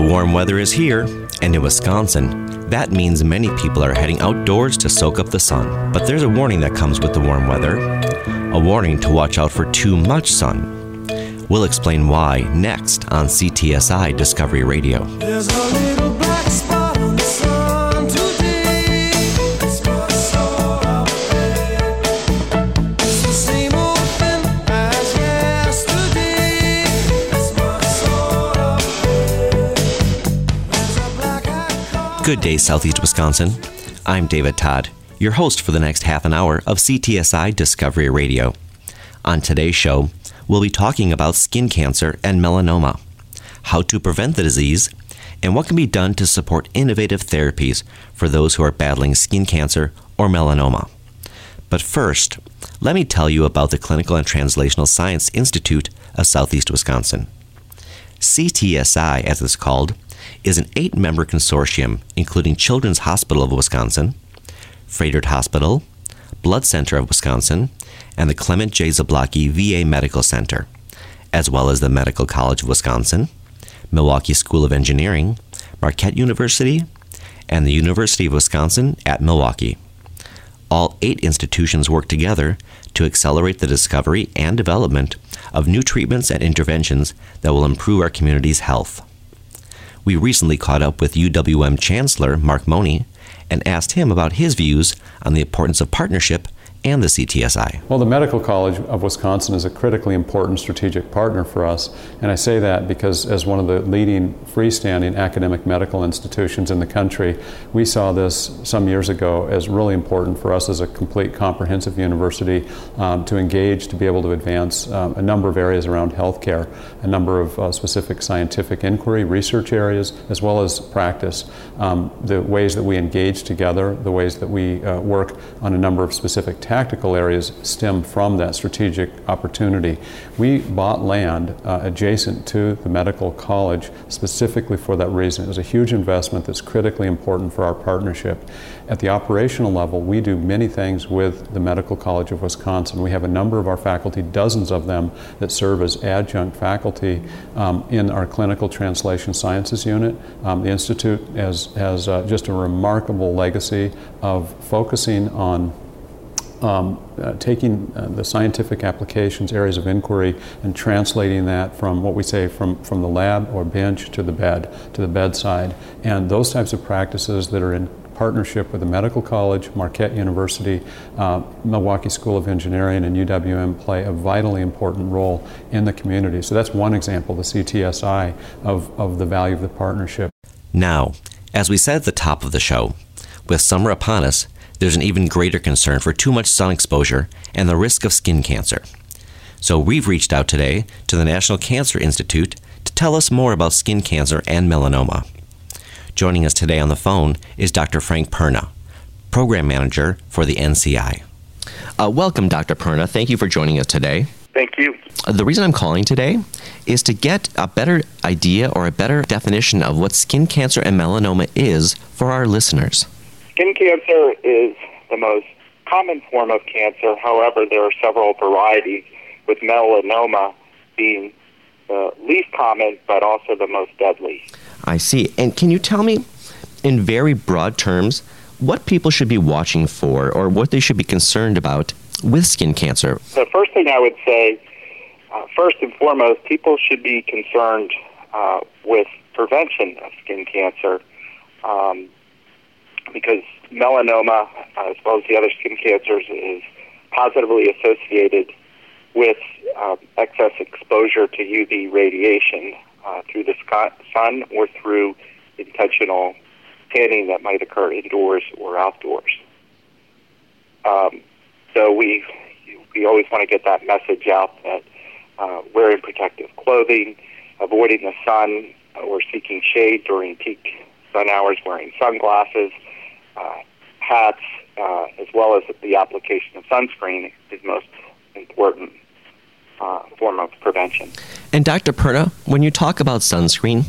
The warm weather is here, and in Wisconsin, that means many people are heading outdoors to soak up the sun. But there's a warning that comes with the warm weather a warning to watch out for too much sun. We'll explain why next on CTSI Discovery Radio. Good day, Southeast Wisconsin. I'm David Todd, your host for the next half an hour of CTSI Discovery Radio. On today's show, we'll be talking about skin cancer and melanoma, how to prevent the disease, and what can be done to support innovative therapies for those who are battling skin cancer or melanoma. But first, let me tell you about the Clinical and Translational Science Institute of Southeast Wisconsin. CTSI, as it's called, is an eight member consortium including Children's Hospital of Wisconsin, Froedtert Hospital, Blood Center of Wisconsin, and the Clement J. Zablocki VA Medical Center, as well as the Medical College of Wisconsin, Milwaukee School of Engineering, Marquette University, and the University of Wisconsin at Milwaukee. All eight institutions work together to accelerate the discovery and development of new treatments and interventions that will improve our community's health we recently caught up with UWM Chancellor Mark Mone and asked him about his views on the importance of partnership and the CTSI. Well, the Medical College of Wisconsin is a critically important strategic partner for us, and I say that because as one of the leading freestanding academic medical institutions in the country, we saw this some years ago as really important for us as a complete comprehensive university um, to engage to be able to advance um, a number of areas around healthcare, a number of uh, specific scientific inquiry, research areas, as well as practice. Um, the ways that we engage together, the ways that we uh, work on a number of specific tactical areas stem from that strategic opportunity. We bought land uh, adjacent to the medical college specifically for that reason. It was a huge investment that's critically important for our partnership. At the operational level, we do many things with the Medical College of Wisconsin. We have a number of our faculty, dozens of them, that serve as adjunct faculty um, in our clinical translation sciences unit. Um, the Institute has, has uh, just a remarkable legacy of focusing on um, uh, taking uh, the scientific applications, areas of inquiry, and translating that from what we say from, from the lab or bench to the bed, to the bedside. And those types of practices that are in partnership with the Medical College, Marquette University, uh, Milwaukee School of Engineering, and UWM play a vitally important role in the community. So that's one example, the CTSI, of, of the value of the partnership. Now, as we said at the top of the show, with summer upon us, there's an even greater concern for too much sun exposure and the risk of skin cancer. So we've reached out today to the National Cancer Institute to tell us more about skin cancer and melanoma. Joining us today on the phone is Dr. Frank Perna, Program Manager for the NCI. Uh, welcome, Dr. Perna. Thank you for joining us today. Thank you. Uh, the reason I'm calling today is to get a better idea or a better definition of what skin cancer and melanoma is for our listeners. Skin cancer is the most common form of cancer. However, there are several varieties, with melanoma being the least common but also the most deadly. I see. And can you tell me, in very broad terms, what people should be watching for or what they should be concerned about with skin cancer? The first thing I would say, uh, first and foremost, people should be concerned uh, with prevention of skin cancer. Um, because melanoma, uh, as well as the other skin cancers, is positively associated with uh, excess exposure to UV radiation uh, through the sun or through intentional tanning that might occur indoors or outdoors. Um, so we we always want to get that message out that uh, wearing protective clothing, avoiding the sun, or seeking shade during peak sun hours, wearing sunglasses, hats, uh, as well as the application of sunscreen is most important uh, form of prevention. And Dr. Perna, when you talk about sunscreen,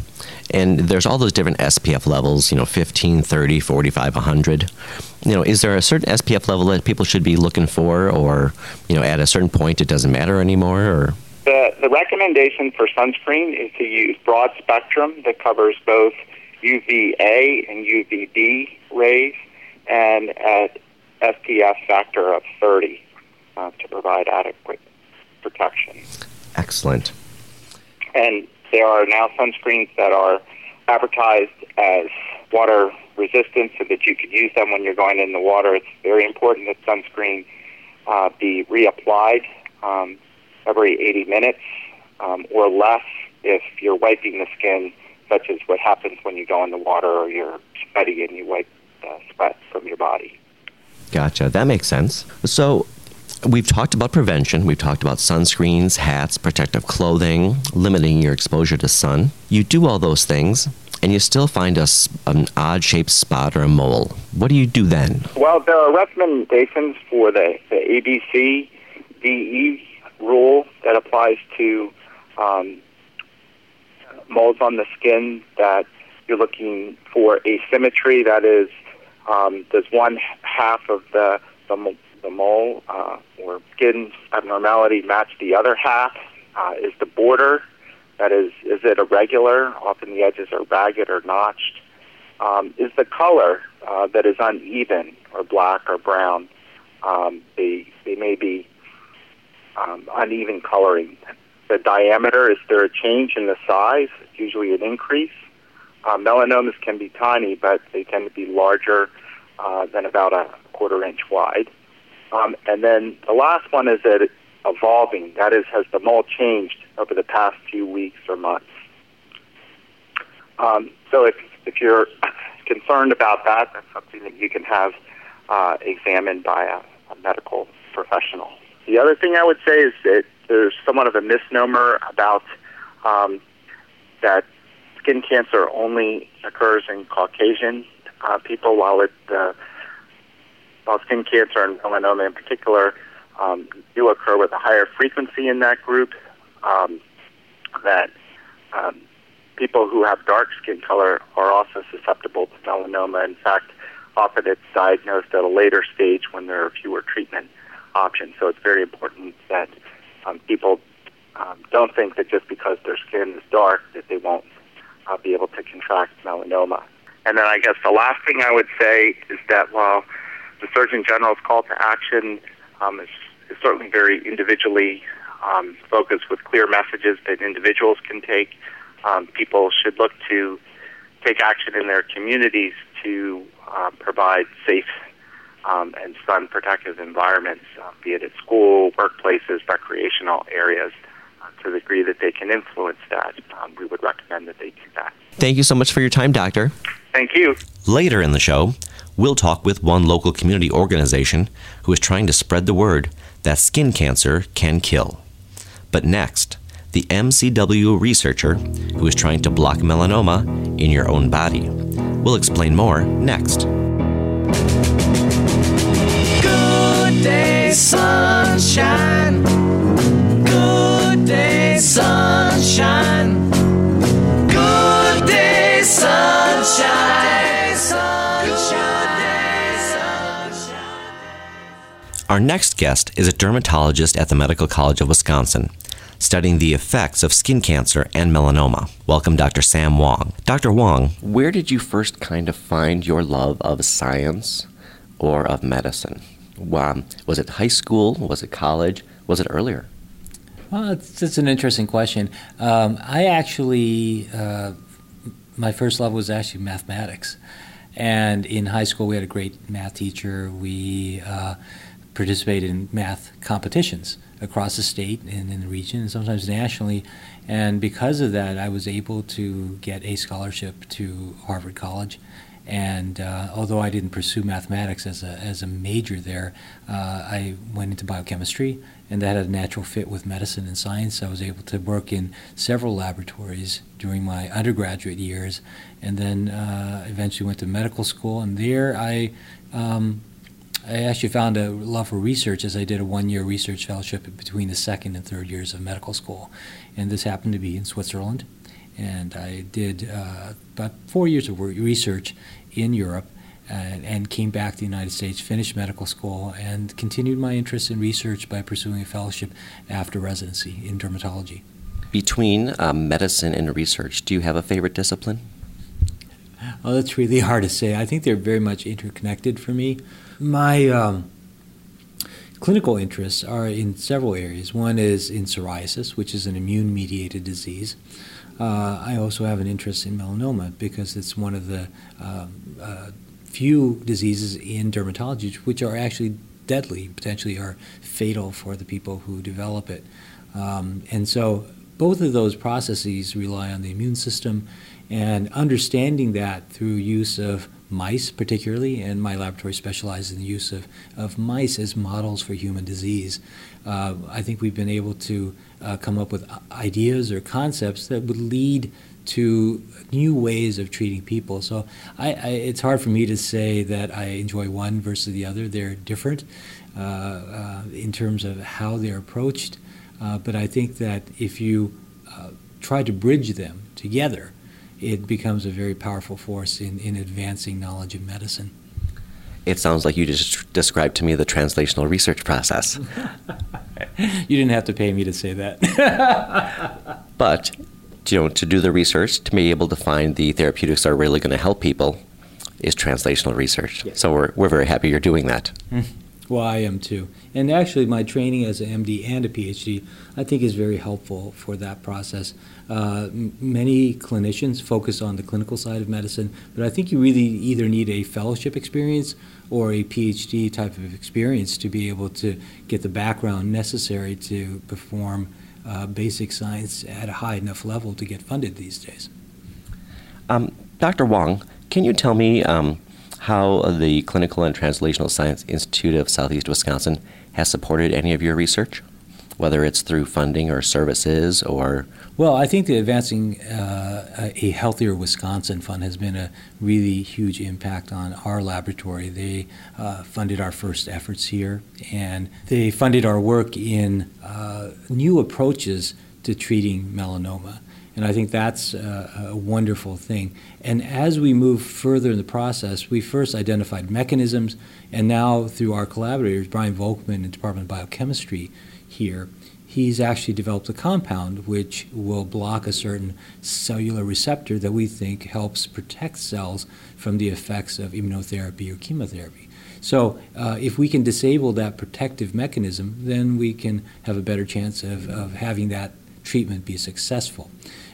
and there's all those different SPF levels, you know, 15, 30, 45, 100. You know, is there a certain SPF level that people should be looking for, or you know, at a certain point it doesn't matter anymore, or? The, the recommendation for sunscreen is to use broad spectrum that covers both UVA and UVB rays and at SPF factor of 30 uh, to provide adequate protection. Excellent. And there are now sunscreens that are advertised as water resistant so that you can use them when you're going in the water. It's very important that sunscreen uh, be reapplied um, every 80 minutes um, or less if you're wiping the skin, such as what happens when you go in the water or you're sweaty and you wipe uh, sweat from your body. Gotcha. That makes sense. So, we've talked about prevention. We've talked about sunscreens, hats, protective clothing, limiting your exposure to sun. You do all those things, and you still find a, an odd shaped spot or a mole. What do you do then? Well, there are recommendations for the, the ABC DE rule that applies to um, moles on the skin that you're looking for asymmetry. That is, um, does one half of the the, the mole uh, or skin abnormality match the other half? Uh, is the border that is is it irregular? Often the edges are ragged or notched. Um, is the color uh, that is uneven or black or brown? Um, they they may be um, uneven coloring. The diameter, is there a change in the size? It's usually an increase. Uh, melanomas can be tiny, but they tend to be larger uh, than about a quarter inch wide. Um, and then the last one is that it's evolving. That is, has the mole changed over the past few weeks or months? Um, so if, if you're concerned about that, that's something that you can have uh, examined by a, a medical professional. The other thing I would say is that there's somewhat of a misnomer about um, that skin cancer only occurs in Caucasian uh, people, while it uh, while skin cancer and melanoma in particular um, do occur with a higher frequency in that group. Um, that um, people who have dark skin color are also susceptible to melanoma. In fact, often it's diagnosed at a later stage when there are fewer treatment options. So it's very important that um, people um, don't think that just because their skin is dark that they won't uh, be able to contract melanoma. And then I guess the last thing I would say is that while the Surgeon General's call to action um, is, is certainly very individually um, focused with clear messages that individuals can take, um, people should look to take action in their communities to uh, provide safe um, and sun protective environments, uh, be it at school, workplaces, recreational areas. Uh, to the degree that they can influence that, um, we would recommend that they do that. Thank you so much for your time, Doctor. Thank you. Later in the show, we'll talk with one local community organization who is trying to spread the word that skin cancer can kill. But next, the MCW researcher who is trying to block melanoma in your own body. We'll explain more next. Good day, sunshine. Good day, sunshine. Good day, sunshine. Our next guest is a dermatologist at the Medical College of Wisconsin, studying the effects of skin cancer and melanoma. Welcome, Dr. Sam Hwang. Dr. Hwang, where did you first kind of find your love of science or of medicine? Um, was it high school? Was it college? Was it earlier? Well, it's, it's an interesting question. Um, I actually, uh, my first love was actually mathematics. And in high school, we had a great math teacher. We uh, participated in math competitions across the state and in the region, and sometimes nationally. And because of that, I was able to get a scholarship to Harvard College. And uh, although I didn't pursue mathematics as a, as a major there, uh, I went into biochemistry, and that had a natural fit with medicine and science. I was able to work in several laboratories during my undergraduate years, and then uh, eventually went to medical school. And there I um, I actually found a love for research as I did a one year research fellowship between the second and third years of medical school. And this happened to be in Switzerland. And I did uh, about four years of research in Europe and, and, came back to the United States, finished medical school, and continued my interest in research by pursuing a fellowship after residency in dermatology. Between um, medicine and research, do you have a favorite discipline? Oh, that's really hard to say. I think they're very much interconnected for me. My um, clinical interests are in several areas. One is in psoriasis, which is an immune mediated disease. Uh, I also have an interest in melanoma because it's one of the um, uh, few diseases in dermatology which are actually deadly, potentially are fatal for the people who develop it. Um, and so both of those processes rely on the immune system and understanding that through use of mice particularly, and my laboratory specializes in the use of, of mice as models for human disease. Uh, I think we've been able to uh, come up with ideas or concepts that would lead to new ways of treating people. So I, I, it's hard for me to say that I enjoy one versus the other. They're different uh, uh in terms of how they're approached, uh, but I think that if you uh, try to bridge them together, it becomes a very powerful force in, in advancing knowledge of medicine. It sounds like you just described to me the translational research process. you didn't have to pay me to say that. but, you know, to do the research, to be able to find the therapeutics that are really going to help people is translational research. Yes. So we're, we're very happy you're doing that. Mm-hmm. Well, I am too. And actually, my training as an MD and a PhD, I think, is very helpful for that process. Uh, m- many clinicians focus on the clinical side of medicine, but I think you really either need a fellowship experience or a PhD type of experience to be able to get the background necessary to perform uh, basic science at a high enough level to get funded these days. Um, Dr. Hwang, can you tell me? Um, how the Clinical and Translational Science Institute of Southeast Wisconsin has supported any of your research, whether it's through funding or services or. Well, I think the Advancing uh, a Healthier Wisconsin Fund has been a really huge impact on our laboratory. They uh, funded our first efforts here, and they funded our work in uh, new approaches to treating melanoma. And I think that's a, a, wonderful thing. And as we move further in the process, we first identified mechanisms, and now through our collaborators, Brian Volkman in Department of Biochemistry here, he's actually developed a compound which will block a certain cellular receptor that we think helps protect cells from the effects of immunotherapy or chemotherapy. So, uh, if we can disable that protective mechanism, then we can have a better chance of, of having that treatment be successful.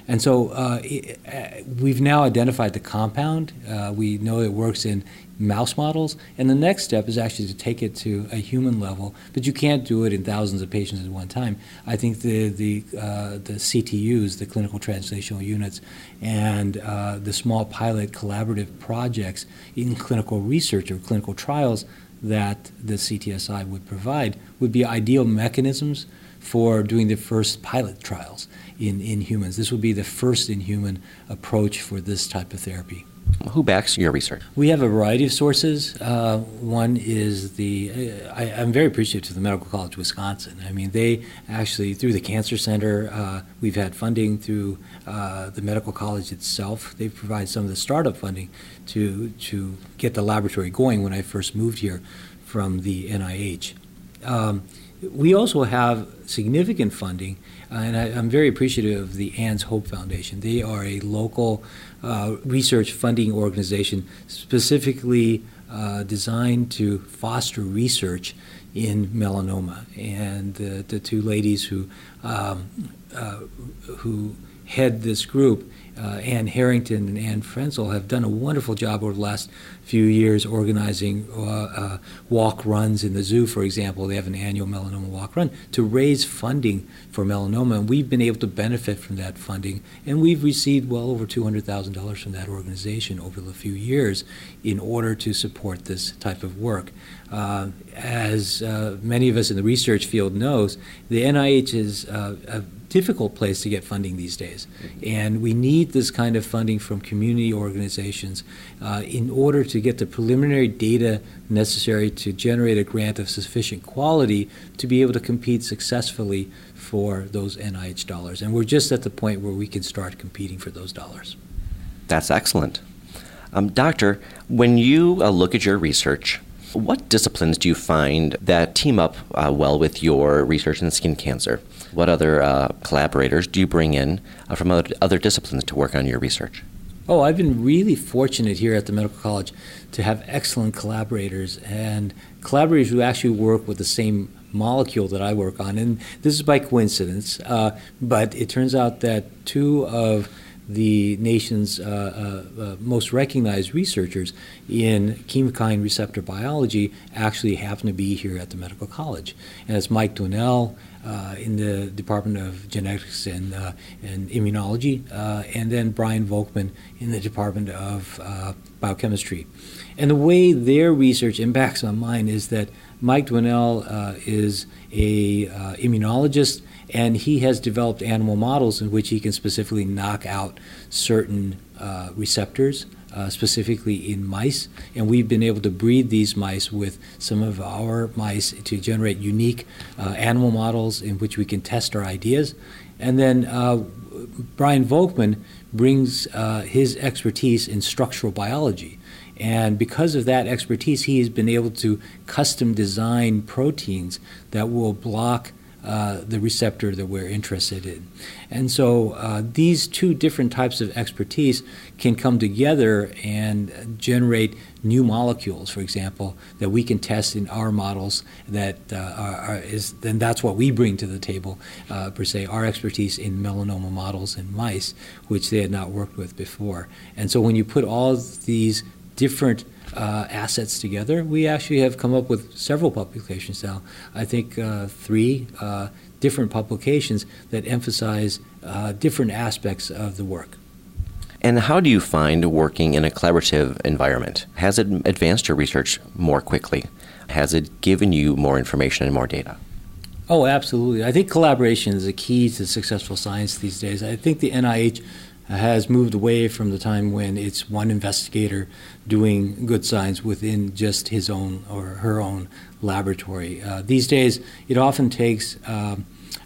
And so uh, uh, we've now identified the compound. Uh, we know it works in mouse models. And the next step is actually to take it to a human level, but you can't do it in thousands of patients at one time. I think the, the, uh, the CTUs, the clinical translational units, and uh, the small pilot collaborative projects in clinical research or clinical trials that the CTSI would provide would be ideal mechanisms for doing the first pilot trials in, in humans. This would be the first in human approach for this type of therapy. Who backs your research? We have a variety of sources. Uh, one is the, I, am very appreciative to the Medical College of Wisconsin. I mean, they actually, through the Cancer Center, uh, we've had funding through uh, the medical college itself. They provide some of the startup funding to, to get the laboratory going when I first moved here from the NIH. Um, we also have significant funding, uh, and I, am very appreciative of the Ann's Hope Foundation. They are a local uh, research funding organization specifically uh, designed to foster research in melanoma. And the two ladies who um, uh, who head this group uh, Ann Harrington and Ann Frenzel have done a wonderful job over the last few years organizing uh, uh, walk runs in the zoo, for example. They have an annual melanoma walk run to raise funding for melanoma, and we've been able to benefit from that funding. And we've received well over $200,000 from that organization over the few years in order to support this type of work. Uh, as uh, many of us in the research field knows, the NIH is uh, difficult place to get funding these days, and we need this kind of funding from community organizations uh, in order to get the preliminary data necessary to generate a grant of sufficient quality to be able to compete successfully for those NIH dollars. And we're just at the point where we can start competing for those dollars. That's excellent. Um, doctor, when you uh, look at your research, what disciplines do you find that team up uh, well with your research in skin cancer? What other uh, collaborators do you bring in uh, from other, other disciplines to work on your research? Oh, I've been really fortunate here at the medical college to have excellent collaborators and collaborators who actually work with the same molecule that I work on. And this is by coincidence, uh, but it turns out that two of the nation's uh, uh, uh, most recognized researchers in chemokine receptor biology actually happen to be here at the medical college. And it's Mike Dwinell uh, in the Department of Genetics and, uh, and Immunology, uh, and then Brian Volkman in the Department of Biochemistry. And the way their research impacts on mine is that Mike Dwinell is a immunologist and he has developed animal models in which he can specifically knock out certain uh, receptors, uh, specifically in mice. And we've been able to breed these mice with some of our mice to generate unique uh, animal models in which we can test our ideas. And then uh, Brian Volkman brings uh, his expertise in structural biology. And because of that expertise, he has been able to custom design proteins that will block uh, the receptor that we're interested in. And so uh, these two different types of expertise can come together and generate new molecules, for example, that we can test in our models. That uh, are, is then that's what we bring to the table, uh, per se, our expertise in melanoma models in mice, which they had not worked with before. And so when you put all these different uh, assets together, we actually have come up with several publications now. I think uh, three uh, different publications that emphasize uh, different aspects of the work. And how do you find working in a collaborative environment? Has it advanced your research more quickly? Has it given you more information and more data? Oh, absolutely. I think collaboration is a key to successful science these days. I think the NIH has moved away from the time when it's one investigator doing good science within just his own or her own laboratory. Uh, these days, it often takes uh,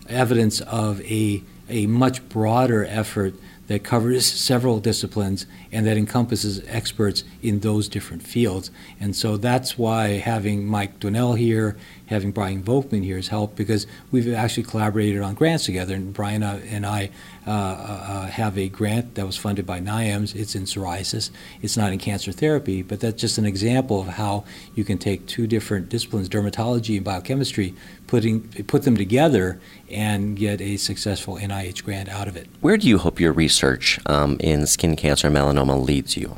evidence of a, a much broader effort that covers several disciplines and that encompasses experts in those different fields. And so that's why having Mike Dwinell here having Brian Volkman here has helped because we've actually collaborated on grants together. And Brian uh, and I have a grant that was funded by NIAMS. It's in psoriasis. It's not in cancer therapy, but that's just an example of how you can take two different disciplines, dermatology and biochemistry, putting put them together and get a successful NIH grant out of it. Where do you hope your research um, in skin cancer and melanoma leads you?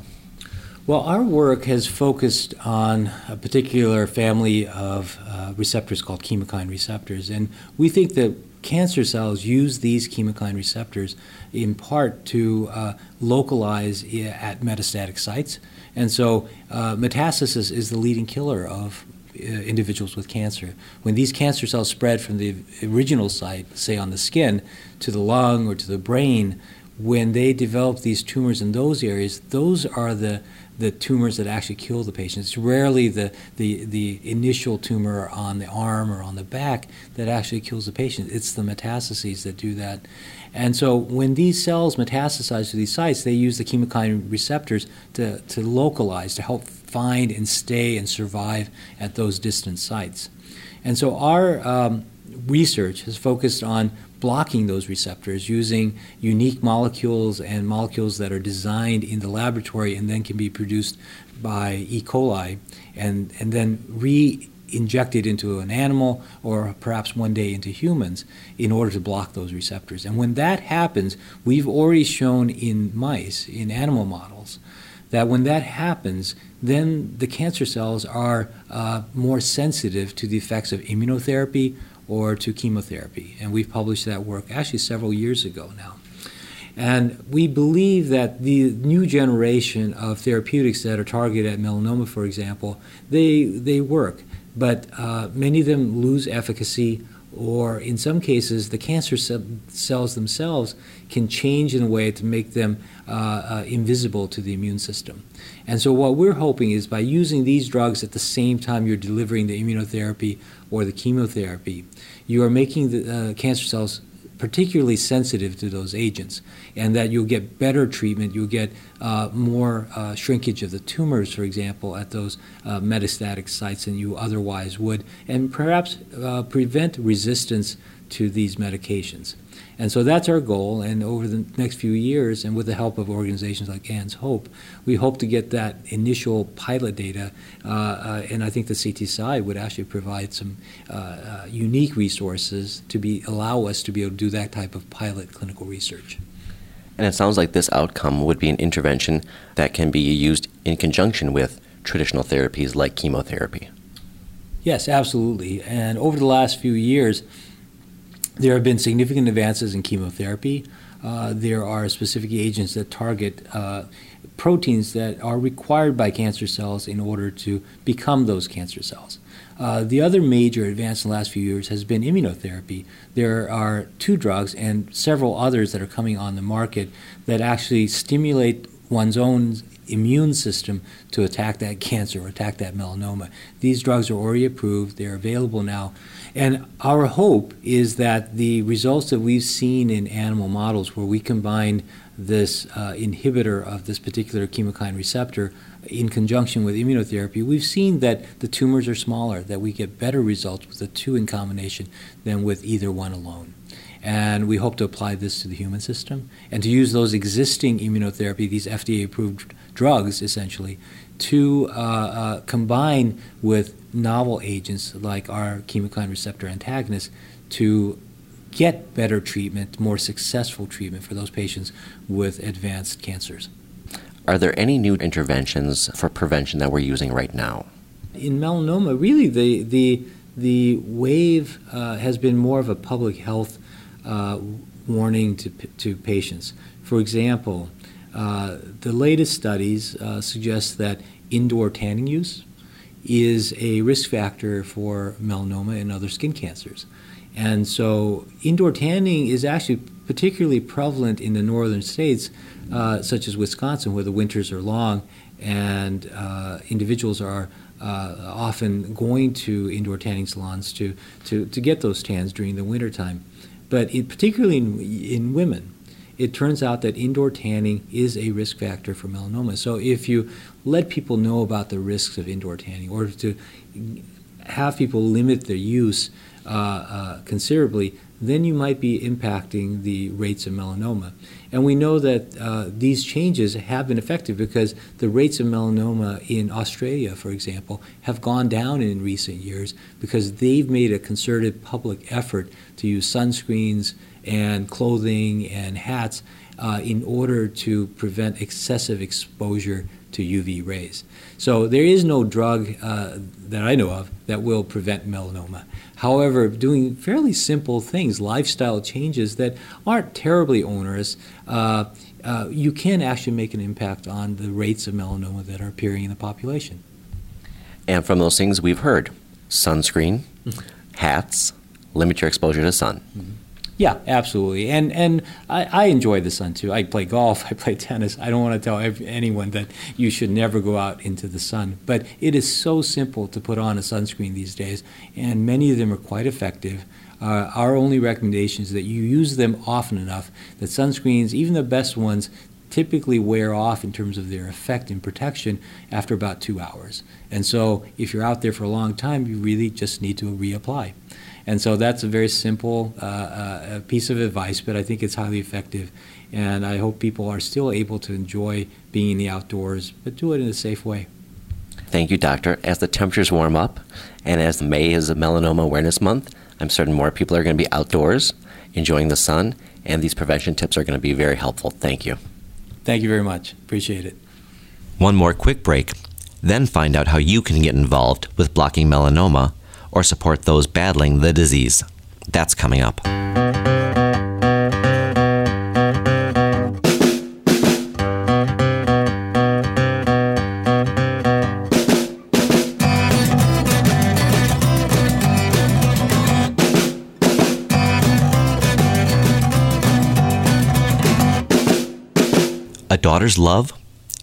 Well, our work has focused on a particular family of uh, receptors called chemokine receptors, and we think that cancer cells use these chemokine receptors in part to uh, localize at metastatic sites. And so, uh, metastasis is the leading killer of uh, individuals with cancer. When these cancer cells spread from the original site, say on the skin, to the lung or to the brain, when they develop these tumors in those areas, those are the the tumors that actually kill the patient. It's rarely the, the, the initial tumor on the arm or on the back that actually kills the patient. It's the metastases that do that. And so when these cells metastasize to these sites, they use the chemokine receptors to, to localize, to help find and stay and survive at those distant sites. And so our um, research has focused on blocking those receptors using unique molecules and molecules that are designed in the laboratory and then can be produced by E. coli and, and then re injected into an animal or perhaps one day into humans in order to block those receptors. And when that happens, we've already shown in mice, in animal models, that when that happens, then the cancer cells are uh, more sensitive to the effects of immunotherapy or to chemotherapy. And we've published that work actually several years ago now. And we believe that the new generation of therapeutics that are targeted at melanoma, for example, they, they work. But uh, many of them lose efficacy, or in some cases, the cancer cells themselves can change in a way to make them uh, uh, invisible to the immune system. And so, what we're hoping is by using these drugs at the same time you're delivering the immunotherapy or the chemotherapy, you are making the uh, cancer cells particularly sensitive to those agents, and that you'll get better treatment, you'll get uh, more uh, shrinkage of the tumors, for example, at those uh, metastatic sites than you otherwise would, and perhaps uh, prevent resistance to these medications. And so that's our goal. And over the next few years, and with the help of organizations like Ann's Hope, we hope to get that initial pilot data. Uh, uh, and I think the CTSI would actually provide some uh, uh, unique resources to be allow us to be able to do that type of pilot clinical research. And it sounds like this outcome would be an intervention that can be used in conjunction with traditional therapies like chemotherapy. Yes, absolutely. And over the last few years, there have been significant advances in chemotherapy. Uh, there are specific agents that target uh, proteins that are required by cancer cells in order to become those cancer cells. Uh, the other major advance in the last few years has been immunotherapy. There are two drugs and several others that are coming on the market that actually stimulate one's own immune system to attack that cancer or attack that melanoma. These drugs are already approved, they're available now. And our hope is that the results that we've seen in animal models, where we combine this uh, inhibitor of this particular chemokine receptor in conjunction with immunotherapy, we've seen that the tumors are smaller, that we get better results with the two in combination than with either one alone. And we hope to apply this to the human system and to use those existing immunotherapy, these FDA approved drugs essentially, to uh, uh, combine with novel agents like our chemokine receptor antagonists to get better treatment, more successful treatment for those patients with advanced cancers. Are there any new interventions for prevention that we're using right now? In melanoma, really, the, the, the wave uh, has been more of a public health uh, warning to, to patients. For example, uh, the latest studies uh, suggest that indoor tanning use is a risk factor for melanoma and other skin cancers. And so, indoor tanning is actually particularly prevalent in the northern states, uh, such as Wisconsin, where the winters are long and uh, individuals are uh, often going to indoor tanning salons to, to, to get those tans during the wintertime. But particularly in, in women, it turns out that indoor tanning is a risk factor for melanoma. So if you let people know about the risks of indoor tanning or to have people limit their use uh, uh, considerably, then you might be impacting the rates of melanoma. And we know that uh, these changes have been effective because the rates of melanoma in Australia, for example, have gone down in recent years because they've made a concerted public effort to use sunscreens and clothing and hats uh, in order to prevent excessive exposure to UV rays. So there is no drug uh, that I know of that will prevent melanoma. However, doing fairly simple things, lifestyle changes that aren't terribly onerous, uh, uh, you can actually make an impact on the rates of melanoma that are appearing in the population. And from those things we've heard sunscreen, hats, limit your exposure to sun. Mm-hmm. Yeah, absolutely. And and I, I, enjoy the sun too. I play golf, I play tennis. I don't want to tell anyone that you should never go out into the sun. But it is so simple to put on a sunscreen these days, and many of them are quite effective. Uh, our only recommendation is that you use them often enough that sunscreens, even the best ones, typically wear off in terms of their effect and protection after about two hours. And so if you're out there for a long time, you really just need to reapply. And so that's a very simple uh, uh, piece of advice, but I think it's highly effective. And I hope people are still able to enjoy being in the outdoors, but do it in a safe way. Thank you, Doctor. As the temperatures warm up, and as May is a Melanoma Awareness Month, I'm certain more people are going to be outdoors, enjoying the sun, and these prevention tips are going to be very helpful. Thank you. Thank you very much. Appreciate it. One more quick break, then find out how you can get involved with blocking melanoma or support those battling the disease. That's coming up. A daughter's love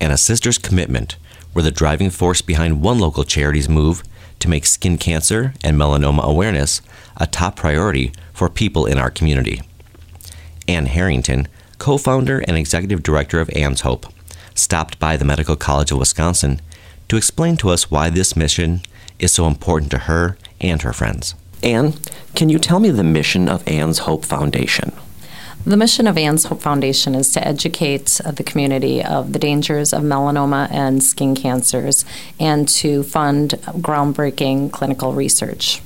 and a sister's commitment were the driving force behind one local charity's move to make skin cancer and melanoma awareness a top priority for people in our community. Ann Harrington, co founder and executive director of Ann's Hope, stopped by the Medical College of Wisconsin to explain to us why this mission is so important to her and her friends. Anne, can you tell me the mission of Anne's Hope Foundation? The mission of Anne's Hope Foundation is to educate the community of the dangers of melanoma and skin cancers and to fund groundbreaking clinical research.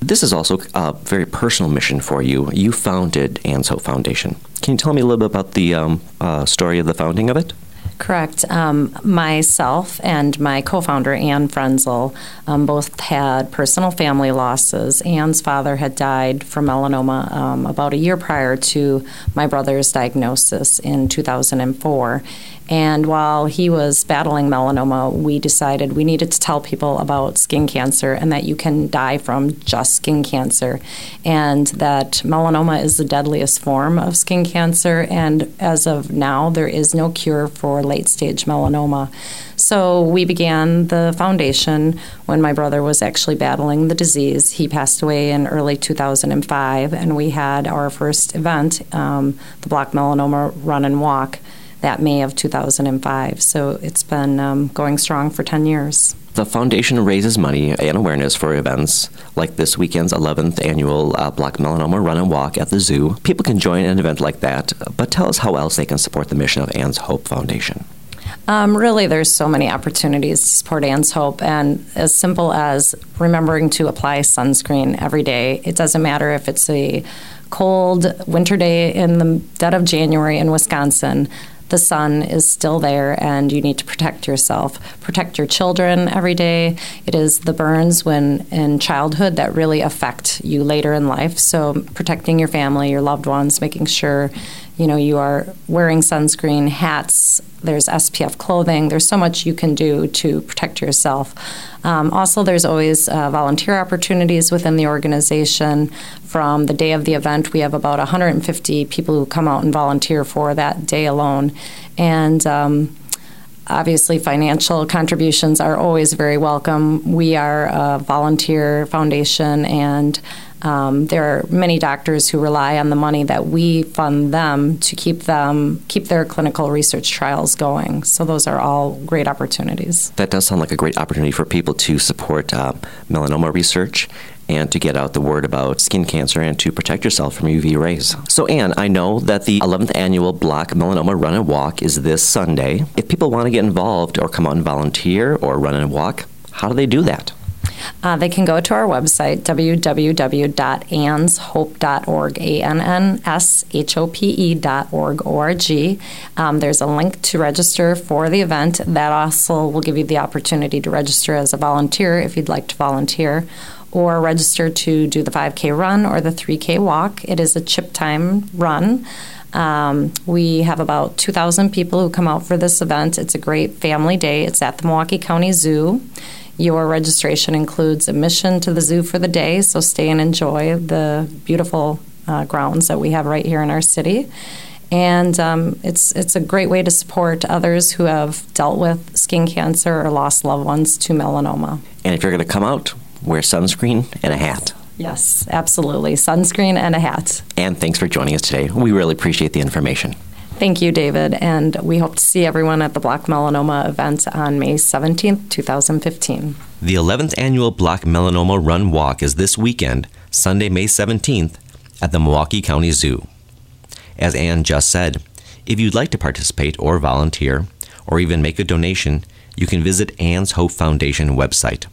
This is also a very personal mission for you. You founded Anne's Hope Foundation. Can you tell me a little bit about the um, uh, story of the founding of it? Correct. Um, myself and my co founder, Anne Frenzel, um, both had personal family losses. Anne's father had died from melanoma um, about a year prior to my brother's diagnosis in 2004. And while he was battling melanoma, we decided we needed to tell people about skin cancer and that you can die from just skin cancer, and that melanoma is the deadliest form of skin cancer. And as of now, there is no cure for late stage melanoma. So we began the foundation when my brother was actually battling the disease. He passed away in early 2005, and we had our first event, um, the Block Melanoma Run and Walk that May of 2005. So it's been um, going strong for 10 years. The foundation raises money and awareness for events like this weekend's 11th annual uh, Block Melanoma Run and Walk at the Zoo. People can join an event like that, but tell us how else they can support the mission of Anne's Hope Foundation. Um, really, there's so many opportunities to support Anne's Hope, and as simple as remembering to apply sunscreen every day. It doesn't matter if it's a cold winter day in the dead of January in Wisconsin the sun is still there and you need to protect yourself. Protect your children every day. It is the burns when in childhood that really affect you later in life. So protecting your family, your loved ones, making sure you know you are wearing sunscreen, hats, there's SPF clothing. There's so much you can do to protect yourself. Um, also, there's always uh, volunteer opportunities within the organization. From the day of the event, we have about 150 people who come out and volunteer for that day alone. And um, obviously financial contributions are always very welcome. We are a volunteer foundation and um, there are many doctors who rely on the money that we fund them to keep them keep their clinical research trials going. So those are all great opportunities. That does sound like a great opportunity for people to support uh, melanoma research and to get out the word about skin cancer and to protect yourself from UV rays. So, Anne, I know that the 11th annual Block Melanoma Run and Walk is this Sunday. If people want to get involved or come out and volunteer or run and walk, how do they do that? Uh, they can go to our website, www.annshope.org, A-N-N-S-H-O-P-E dot org, O-R-G. Um, there's a link to register for the event. That also will give you the opportunity to register as a volunteer if you'd like to volunteer or register to do the 5K run or the 3K walk. It is a chip time run. Um, we have about 2,000 people who come out for this event. It's a great family day. It's at the Milwaukee County Zoo. Your registration includes admission to the zoo for the day, so stay and enjoy the beautiful uh, grounds that we have right here in our city. And um, it's it's a great way to support others who have dealt with skin cancer or lost loved ones to melanoma. And if you're going to come out, wear sunscreen and a hat. Yes, absolutely. Sunscreen and a hat. And thanks for joining us today. We really appreciate the information. Thank you, David, and we hope to see everyone at the Block Melanoma event on May 17th, 2015. The 11th annual Block Melanoma Run Walk is this weekend, Sunday, May 17th, at the Milwaukee County Zoo. As Anne just said, if you'd like to participate or volunteer, or even make a donation, you can visit Anne's Hope Foundation website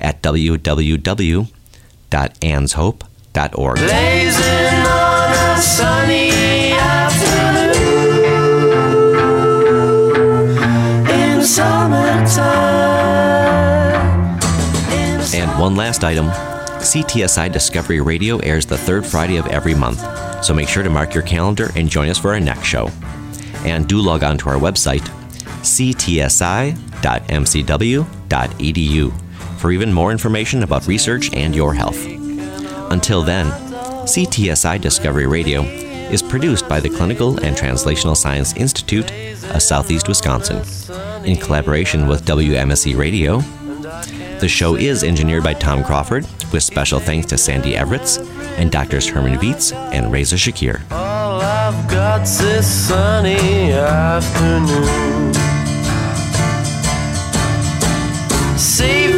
at www.annshope.org. one last item CTSI Discovery Radio airs the third Friday of every month, so make sure to mark your calendar and join us for our next show. And do log on to our website, ctsi.mcw.edu, for even more information about research and your health. Until then, CTSI Discovery Radio is produced by the Clinical and Translational Science Institute of Southeast Wisconsin in collaboration with WMSE Radio. The show is engineered by Tom Crawford, with special thanks to Sandy Everetts and Doctors Hermann Viets and Reza Shaker. All I've this sunny afternoon. See